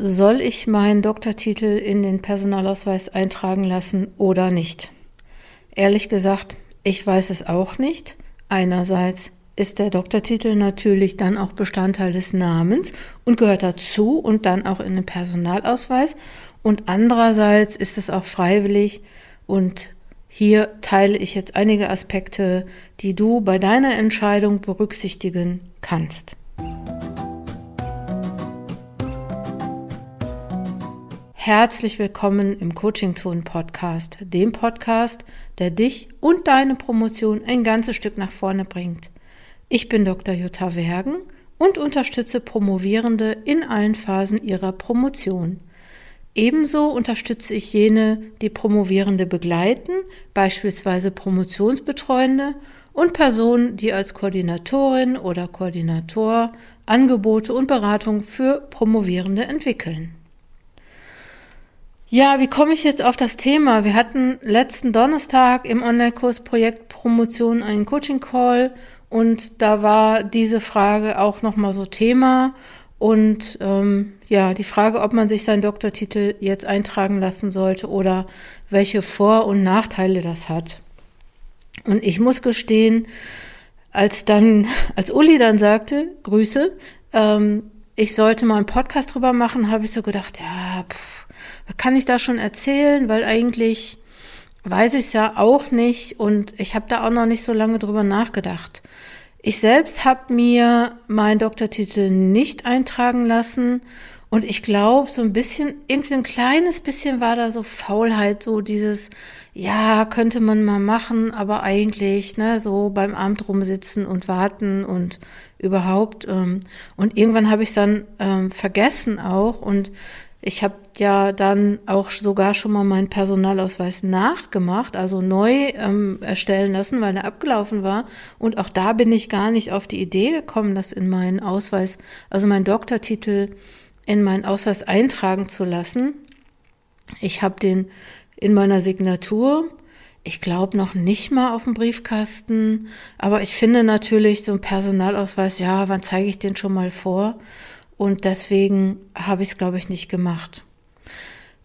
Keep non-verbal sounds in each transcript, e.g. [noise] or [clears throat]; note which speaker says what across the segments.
Speaker 1: soll ich meinen Doktortitel in den Personalausweis eintragen lassen oder nicht? Ehrlich gesagt, ich weiß es auch nicht. Einerseits ist der Doktortitel natürlich dann auch Bestandteil des Namens und gehört dazu und dann auch in den Personalausweis. Und andererseits ist es auch freiwillig und hier teile ich jetzt einige Aspekte, die du bei deiner Entscheidung berücksichtigen kannst. Herzlich willkommen im Coaching Zone Podcast, dem Podcast, der dich und deine Promotion ein ganzes Stück nach vorne bringt. Ich bin Dr. Jutta Wergen und unterstütze Promovierende in allen Phasen ihrer Promotion. Ebenso unterstütze ich jene, die Promovierende begleiten, beispielsweise Promotionsbetreuende und Personen, die als Koordinatorin oder Koordinator Angebote und Beratung für Promovierende entwickeln. Ja, wie komme ich jetzt auf das Thema? Wir hatten letzten Donnerstag im Online-Kurs Projekt Promotion einen Coaching-Call und da war diese Frage auch nochmal so Thema. Und ähm, ja, die Frage, ob man sich seinen Doktortitel jetzt eintragen lassen sollte oder welche Vor- und Nachteile das hat. Und ich muss gestehen, als dann, als Uli dann sagte, Grüße, ähm, ich sollte mal einen Podcast drüber machen, habe ich so gedacht, ja, pff, kann ich da schon erzählen, weil eigentlich weiß ich es ja auch nicht und ich habe da auch noch nicht so lange drüber nachgedacht. Ich selbst habe mir meinen Doktortitel nicht eintragen lassen und ich glaube, so ein bisschen, irgendwie ein kleines bisschen war da so Faulheit, so dieses, ja, könnte man mal machen, aber eigentlich, ne, so beim Amt rumsitzen und warten und überhaupt. Ähm, und irgendwann habe ich dann ähm, vergessen auch und ich habe ja dann auch sogar schon mal meinen Personalausweis nachgemacht, also neu ähm, erstellen lassen, weil er abgelaufen war. Und auch da bin ich gar nicht auf die Idee gekommen, das in meinen Ausweis, also meinen Doktortitel in meinen Ausweis eintragen zu lassen. Ich habe den in meiner Signatur. Ich glaube noch nicht mal auf dem Briefkasten, aber ich finde natürlich so ein Personalausweis, ja, wann zeige ich den schon mal vor? und deswegen habe ich es, glaube ich, nicht gemacht.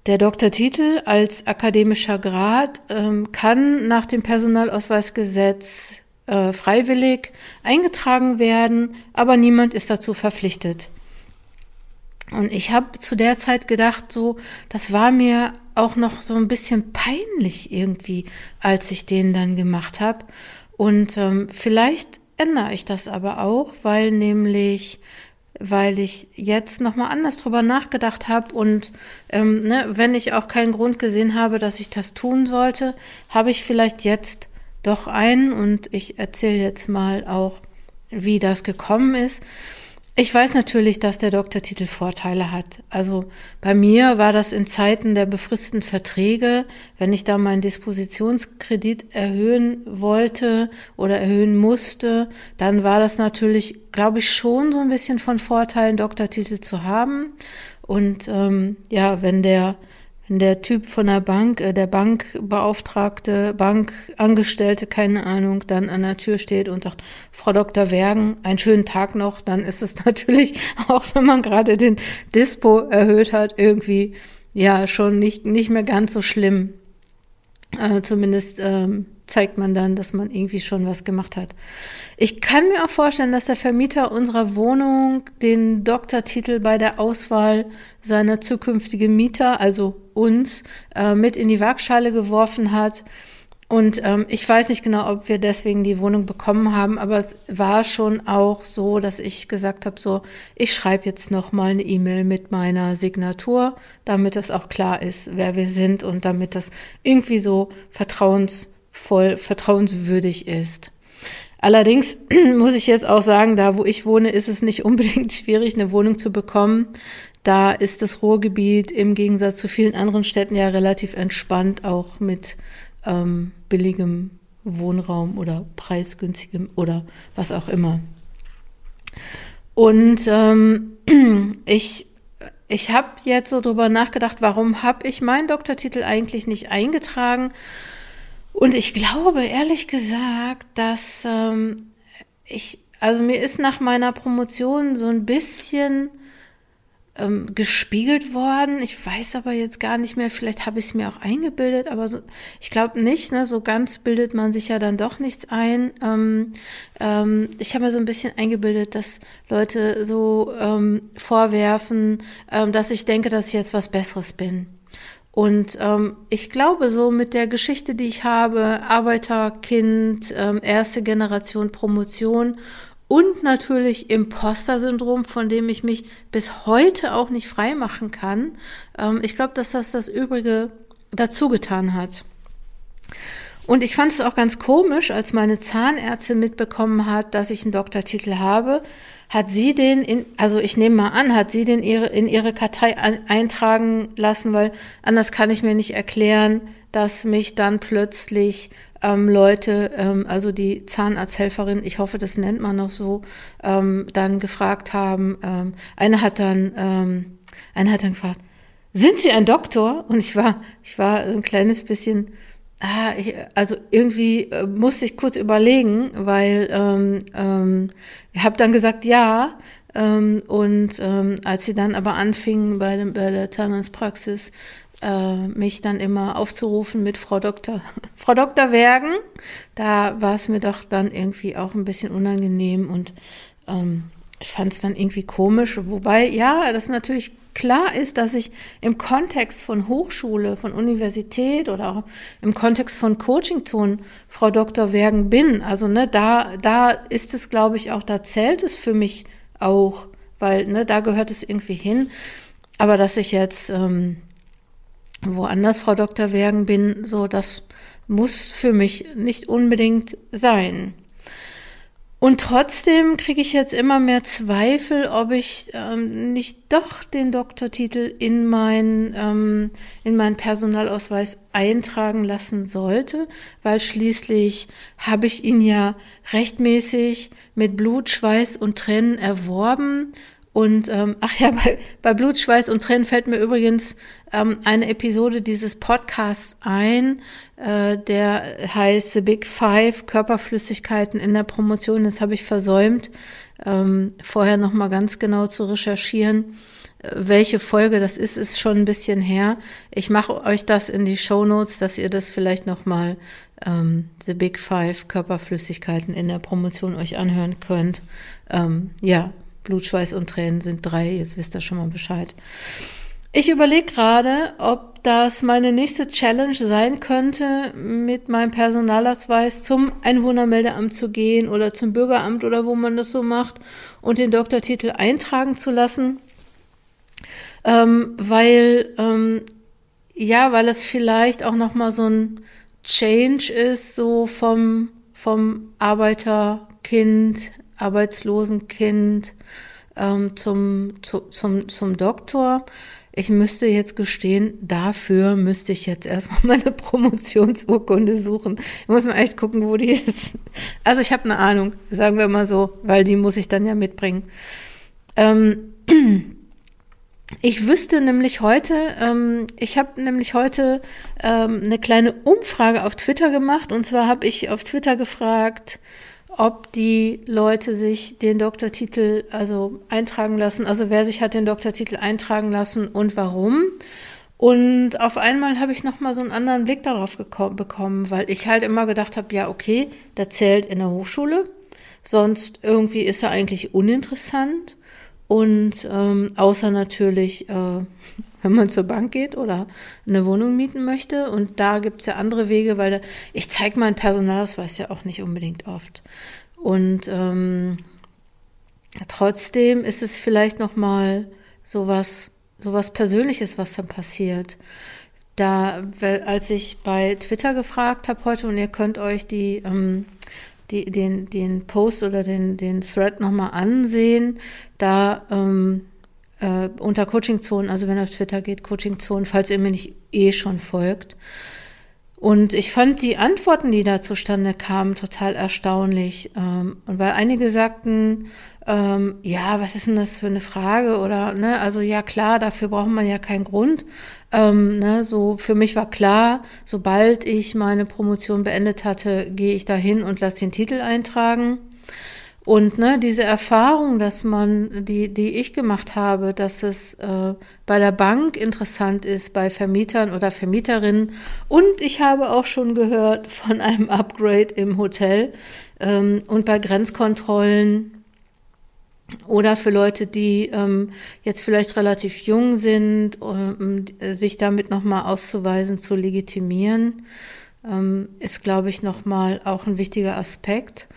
Speaker 1: Der Doktortitel als akademischer Grad ähm, kann nach dem Personalausweisgesetz äh, freiwillig eingetragen werden, aber niemand ist dazu verpflichtet. Und ich habe zu der Zeit gedacht, so, das war mir auch noch so ein bisschen peinlich irgendwie, als ich den dann gemacht habe. Und ähm, vielleicht ändere ich das aber auch, weil nämlich weil ich jetzt nochmal anders drüber nachgedacht habe und ähm, ne, wenn ich auch keinen Grund gesehen habe, dass ich das tun sollte, habe ich vielleicht jetzt doch einen und ich erzähle jetzt mal auch, wie das gekommen ist. Ich weiß natürlich, dass der Doktortitel Vorteile hat. Also bei mir war das in Zeiten der befristeten Verträge, wenn ich da meinen Dispositionskredit erhöhen wollte oder erhöhen musste, dann war das natürlich, glaube ich, schon so ein bisschen von Vorteil, einen Doktortitel zu haben. Und ähm, ja, wenn der der Typ von der Bank, äh, der Bankbeauftragte, Bankangestellte, keine Ahnung, dann an der Tür steht und sagt, Frau Dr. Wergen, einen schönen Tag noch, dann ist es [laughs] natürlich, auch wenn man gerade den Dispo erhöht hat, irgendwie ja schon nicht, nicht mehr ganz so schlimm. Äh, zumindest ähm, zeigt man dann, dass man irgendwie schon was gemacht hat. Ich kann mir auch vorstellen, dass der Vermieter unserer Wohnung den Doktortitel bei der Auswahl seiner zukünftigen Mieter, also uns, äh, mit in die Waagschale geworfen hat. Und ähm, ich weiß nicht genau, ob wir deswegen die Wohnung bekommen haben, aber es war schon auch so, dass ich gesagt habe, so, ich schreibe jetzt noch mal eine E-Mail mit meiner Signatur, damit es auch klar ist, wer wir sind und damit das irgendwie so vertrauens voll vertrauenswürdig ist. Allerdings [clears throat] muss ich jetzt auch sagen, da wo ich wohne, ist es nicht [laughs] unbedingt schwierig, eine Wohnung zu bekommen. Da ist das Ruhrgebiet im Gegensatz zu vielen anderen Städten ja relativ entspannt, auch mit ähm, billigem Wohnraum oder preisgünstigem oder was auch immer. Und ähm, [clears throat] ich, ich habe jetzt so drüber nachgedacht, warum habe ich meinen Doktortitel eigentlich nicht eingetragen? Und ich glaube, ehrlich gesagt, dass ähm, ich, also mir ist nach meiner Promotion so ein bisschen ähm, gespiegelt worden. Ich weiß aber jetzt gar nicht mehr, vielleicht habe ich es mir auch eingebildet, aber so, ich glaube nicht, ne? so ganz bildet man sich ja dann doch nichts ein. Ähm, ähm, ich habe mir so ein bisschen eingebildet, dass Leute so ähm, vorwerfen, ähm, dass ich denke, dass ich jetzt was Besseres bin. Und ähm, ich glaube, so mit der Geschichte, die ich habe, Arbeiterkind, ähm, erste Generation Promotion und natürlich Imposter-Syndrom, von dem ich mich bis heute auch nicht frei machen kann. Ähm, ich glaube, dass das das Übrige dazu getan hat. Und ich fand es auch ganz komisch, als meine Zahnärztin mitbekommen hat, dass ich einen Doktortitel habe, hat sie den in, also ich nehme mal an, hat sie den ihre, in ihre Kartei eintragen lassen, weil anders kann ich mir nicht erklären, dass mich dann plötzlich ähm, Leute, ähm, also die Zahnarzthelferin, ich hoffe, das nennt man noch so, ähm, dann gefragt haben. Ähm, eine hat dann, ähm, eine hat dann gefragt, sind Sie ein Doktor? Und ich war, ich war ein kleines bisschen, also irgendwie äh, musste ich kurz überlegen, weil ähm, ähm, ich habe dann gesagt, ja. Ähm, und ähm, als sie dann aber anfingen bei, dem, bei der Zahnarztpraxis äh, mich dann immer aufzurufen mit Frau Doktor, [laughs] Frau Doktor Wergen. Da war es mir doch dann irgendwie auch ein bisschen unangenehm und ähm, ich fand es dann irgendwie komisch. Wobei, ja, das natürlich klar ist, dass ich im Kontext von Hochschule, von Universität oder auch im Kontext von Coachingzonen Frau Dr. Wergen bin. Also ne, da, da ist es, glaube ich, auch, da zählt es für mich auch, weil ne, da gehört es irgendwie hin. Aber dass ich jetzt ähm, woanders Frau Dr. Wergen bin, so das muss für mich nicht unbedingt sein. Und trotzdem kriege ich jetzt immer mehr Zweifel, ob ich ähm, nicht doch den Doktortitel in mein, ähm, in meinen Personalausweis eintragen lassen sollte, weil schließlich habe ich ihn ja rechtmäßig mit Blut, Schweiß und Tränen erworben und ähm, [laughs] ach ja, bei, bei Blut, Schweiß und Tränen fällt mir übrigens ähm, eine Episode dieses Podcasts ein, äh, der heißt The Big Five Körperflüssigkeiten in der Promotion. Das habe ich versäumt, ähm, vorher nochmal ganz genau zu recherchieren. Äh, welche Folge das ist, ist schon ein bisschen her. Ich mache euch das in die Show Notes, dass ihr das vielleicht nochmal ähm, The Big Five Körperflüssigkeiten in der Promotion euch anhören könnt. Ähm, ja, Blut, Schweiß und Tränen sind drei, jetzt wisst ihr schon mal Bescheid. Ich überlege gerade, ob das meine nächste Challenge sein könnte, mit meinem Personalausweis zum Einwohnermeldeamt zu gehen oder zum Bürgeramt oder wo man das so macht und den Doktortitel eintragen zu lassen. Ähm, weil, ähm, ja, weil es vielleicht auch nochmal so ein Change ist, so vom, vom Arbeiterkind Arbeitslosenkind ähm, zum, zu, zum, zum Doktor. Ich müsste jetzt gestehen, dafür müsste ich jetzt erstmal [laughs] meine Promotionsurkunde suchen. Ich muss mal echt gucken, wo die ist. Also ich habe eine Ahnung, sagen wir mal so, weil die muss ich dann ja mitbringen. Ähm, [clears throat] ich wüsste nämlich heute, ähm, ich habe nämlich heute ähm, eine kleine Umfrage auf Twitter gemacht. Und zwar habe ich auf Twitter gefragt, ob die Leute sich den Doktortitel also eintragen lassen, also wer sich hat den Doktortitel eintragen lassen und warum. Und auf einmal habe ich nochmal so einen anderen Blick darauf bekommen, weil ich halt immer gedacht habe, ja, okay, der zählt in der Hochschule, sonst irgendwie ist er eigentlich uninteressant. Und ähm, außer natürlich, äh, [laughs] wenn man zur Bank geht oder eine Wohnung mieten möchte. Und da gibt es ja andere Wege, weil da, ich zeige meinen Personalausweis ja auch nicht unbedingt oft. Und ähm, trotzdem ist es vielleicht noch mal sowas, sowas Persönliches, was dann passiert. Da, als ich bei Twitter gefragt habe heute, und ihr könnt euch die ähm, die, den, den Post oder den, den Thread nochmal ansehen. Da ähm, äh, unter Coaching-Zonen, also wenn ihr auf Twitter geht, Coaching-Zonen, falls ihr mir nicht eh schon folgt. Und ich fand die Antworten, die da zustande kamen, total erstaunlich. Ähm, und weil einige sagten, ähm, ja, was ist denn das für eine Frage? Oder, ne, also ja klar, dafür braucht man ja keinen Grund. Ähm, ne, so für mich war klar, sobald ich meine Promotion beendet hatte, gehe ich dahin und lasse den Titel eintragen. Und ne, diese Erfahrung, dass man, die, die ich gemacht habe, dass es äh, bei der Bank interessant ist, bei Vermietern oder Vermieterinnen. Und ich habe auch schon gehört von einem Upgrade im Hotel ähm, und bei Grenzkontrollen oder für Leute, die ähm, jetzt vielleicht relativ jung sind, um sich damit nochmal auszuweisen, zu legitimieren, ähm, ist, glaube ich, nochmal auch ein wichtiger Aspekt.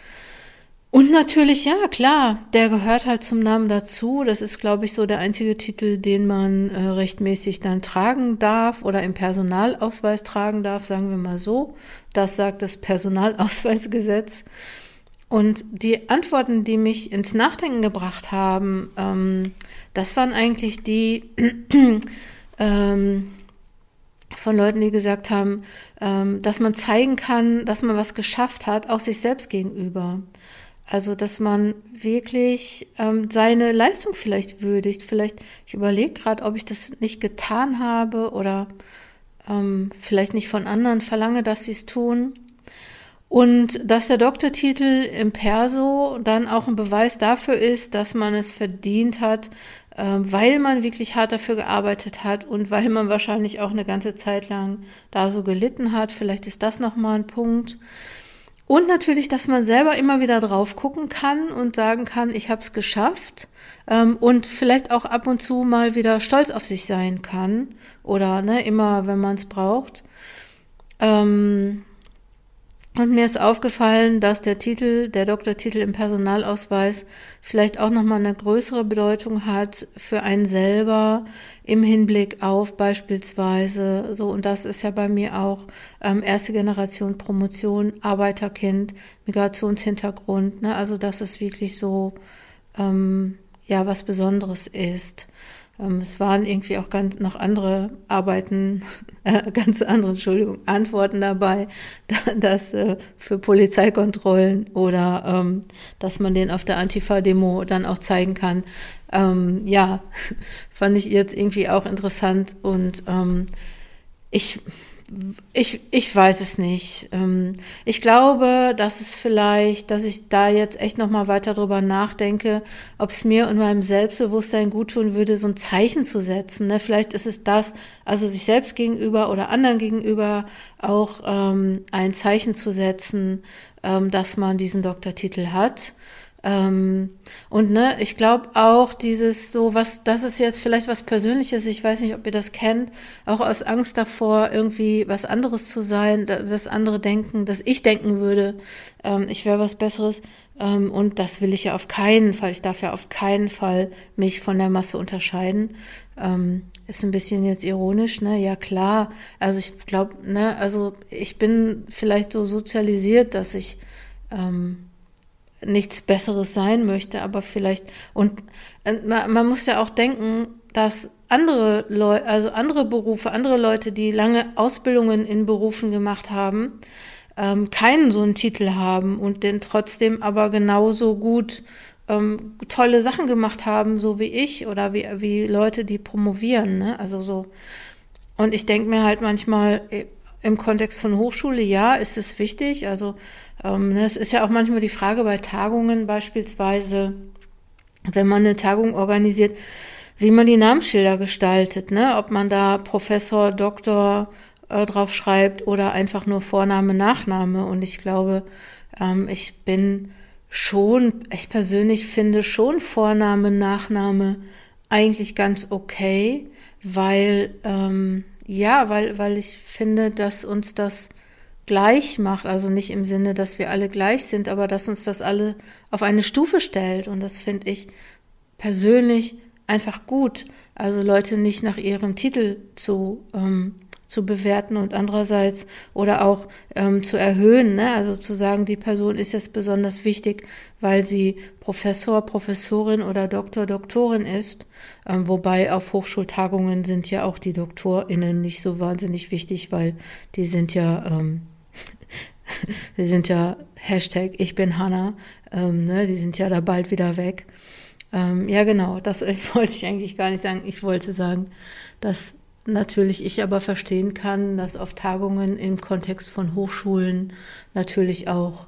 Speaker 1: Und natürlich, ja, klar, der gehört halt zum Namen dazu. Das ist, glaube ich, so der einzige Titel, den man äh, rechtmäßig dann tragen darf oder im Personalausweis tragen darf, sagen wir mal so. Das sagt das Personalausweisgesetz. Und die Antworten, die mich ins Nachdenken gebracht haben, ähm, das waren eigentlich die [clears throat] ähm, von Leuten, die gesagt haben, ähm, dass man zeigen kann, dass man was geschafft hat, auch sich selbst gegenüber. Also, dass man wirklich ähm, seine Leistung vielleicht würdigt. Vielleicht, ich überlege gerade, ob ich das nicht getan habe oder ähm, vielleicht nicht von anderen verlange, dass sie es tun. Und dass der Doktortitel im Perso dann auch ein Beweis dafür ist, dass man es verdient hat, äh, weil man wirklich hart dafür gearbeitet hat und weil man wahrscheinlich auch eine ganze Zeit lang da so gelitten hat. Vielleicht ist das nochmal ein Punkt. Und natürlich, dass man selber immer wieder drauf gucken kann und sagen kann, ich habe es geschafft ähm, und vielleicht auch ab und zu mal wieder stolz auf sich sein kann oder ne, immer, wenn man es braucht. Ähm, und mir ist aufgefallen, dass der Titel, der Doktortitel im Personalausweis vielleicht auch nochmal eine größere Bedeutung hat für einen selber im Hinblick auf beispielsweise so, und das ist ja bei mir auch ähm, erste Generation Promotion, Arbeiterkind, Migrationshintergrund, ne? also dass es wirklich so, ähm, ja, was Besonderes ist. Ähm, es waren irgendwie auch ganz noch andere Arbeiten, [laughs] äh, ganz andere, Entschuldigung, Antworten dabei, [laughs] dass äh, für Polizeikontrollen oder ähm, dass man den auf der Antifa-Demo dann auch zeigen kann. Ähm, ja, [laughs] fand ich jetzt irgendwie auch interessant und ähm, ich ich, ich weiß es nicht. Ähm, ich glaube, dass es vielleicht, dass ich da jetzt echt nochmal weiter drüber nachdenke, ob es mir und meinem Selbstbewusstsein gut tun würde, so ein Zeichen zu setzen. Ne? Vielleicht ist es das, also sich selbst gegenüber oder anderen gegenüber auch ähm, ein Zeichen zu setzen, ähm, dass man diesen Doktortitel hat. Ähm, und ne, ich glaube auch dieses so was, das ist jetzt vielleicht was Persönliches, ich weiß nicht, ob ihr das kennt, auch aus Angst davor, irgendwie was anderes zu sein, dass andere denken, dass ich denken würde, ähm, ich wäre was Besseres. Ähm, und das will ich ja auf keinen Fall. Ich darf ja auf keinen Fall mich von der Masse unterscheiden. Ähm, ist ein bisschen jetzt ironisch, ne? Ja klar. Also ich glaube, ne, also ich bin vielleicht so sozialisiert, dass ich ähm, nichts Besseres sein möchte, aber vielleicht, und äh, man, man muss ja auch denken, dass andere Leute, also andere Berufe, andere Leute, die lange Ausbildungen in Berufen gemacht haben, ähm, keinen so einen Titel haben und den trotzdem aber genauso gut ähm, tolle Sachen gemacht haben, so wie ich oder wie, wie Leute, die promovieren, ne? Also so. Und ich denke mir halt manchmal, äh, im Kontext von Hochschule, ja, ist es wichtig. Also es ist ja auch manchmal die Frage bei Tagungen beispielsweise, wenn man eine Tagung organisiert, wie man die Namensschilder gestaltet, ne? ob man da Professor, Doktor äh, drauf schreibt oder einfach nur Vorname, Nachname. Und ich glaube, ähm, ich bin schon, ich persönlich finde schon Vorname, Nachname eigentlich ganz okay, weil ähm, ja, weil, weil ich finde, dass uns das gleich macht, also nicht im Sinne, dass wir alle gleich sind, aber dass uns das alle auf eine Stufe stellt. Und das finde ich persönlich einfach gut. Also Leute nicht nach ihrem Titel zu ähm, zu bewerten und andererseits oder auch ähm, zu erhöhen, ne? also zu sagen, die Person ist jetzt besonders wichtig, weil sie Professor, Professorin oder Doktor, Doktorin ist, ähm, wobei auf Hochschultagungen sind ja auch die DoktorInnen nicht so wahnsinnig wichtig, weil die sind ja, ähm, [laughs] die sind ja Hashtag Ich bin Hanna, ähm, ne? die sind ja da bald wieder weg. Ähm, ja, genau, das [laughs] wollte ich eigentlich gar nicht sagen. Ich wollte sagen, dass natürlich ich aber verstehen kann, dass auf Tagungen im Kontext von Hochschulen natürlich auch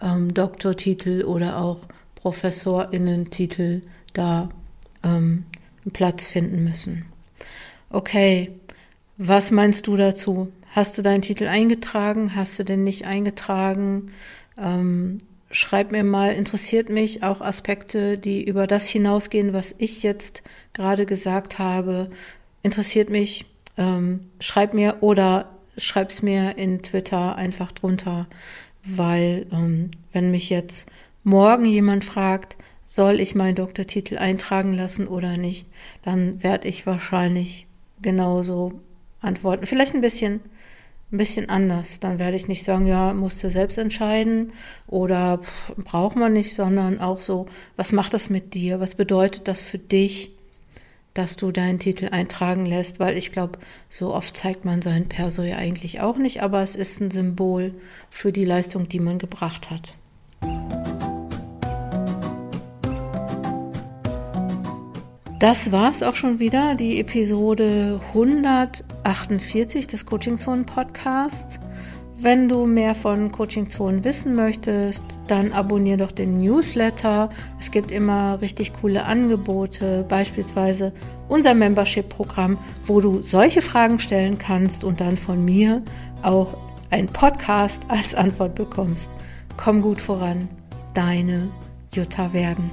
Speaker 1: ähm, Doktortitel oder auch Professorinnen-Titel da ähm, Platz finden müssen. Okay, was meinst du dazu? Hast du deinen Titel eingetragen? Hast du den nicht eingetragen? Ähm, schreib mir mal, interessiert mich auch Aspekte, die über das hinausgehen, was ich jetzt gerade gesagt habe. Interessiert mich, ähm, schreib mir oder schreib's mir in Twitter einfach drunter, weil ähm, wenn mich jetzt morgen jemand fragt, soll ich meinen Doktortitel eintragen lassen oder nicht, dann werde ich wahrscheinlich genauso antworten. Vielleicht ein bisschen, ein bisschen anders. Dann werde ich nicht sagen, ja, musst du selbst entscheiden oder braucht man nicht, sondern auch so, was macht das mit dir? Was bedeutet das für dich, dass du deinen Titel eintragen lässt? Weil ich glaube, so oft zeigt man seinen Perso ja eigentlich auch nicht, aber es ist ein Symbol für die Leistung, die man gebracht hat. Das war's auch schon wieder, die Episode 148 des Coaching Zonen Podcasts. Wenn du mehr von Coaching Zonen wissen möchtest, dann abonniere doch den Newsletter. Es gibt immer richtig coole Angebote, beispielsweise unser Membership-Programm, wo du solche Fragen stellen kannst und dann von mir auch ein Podcast als Antwort bekommst. Komm gut voran, deine Jutta Wergen.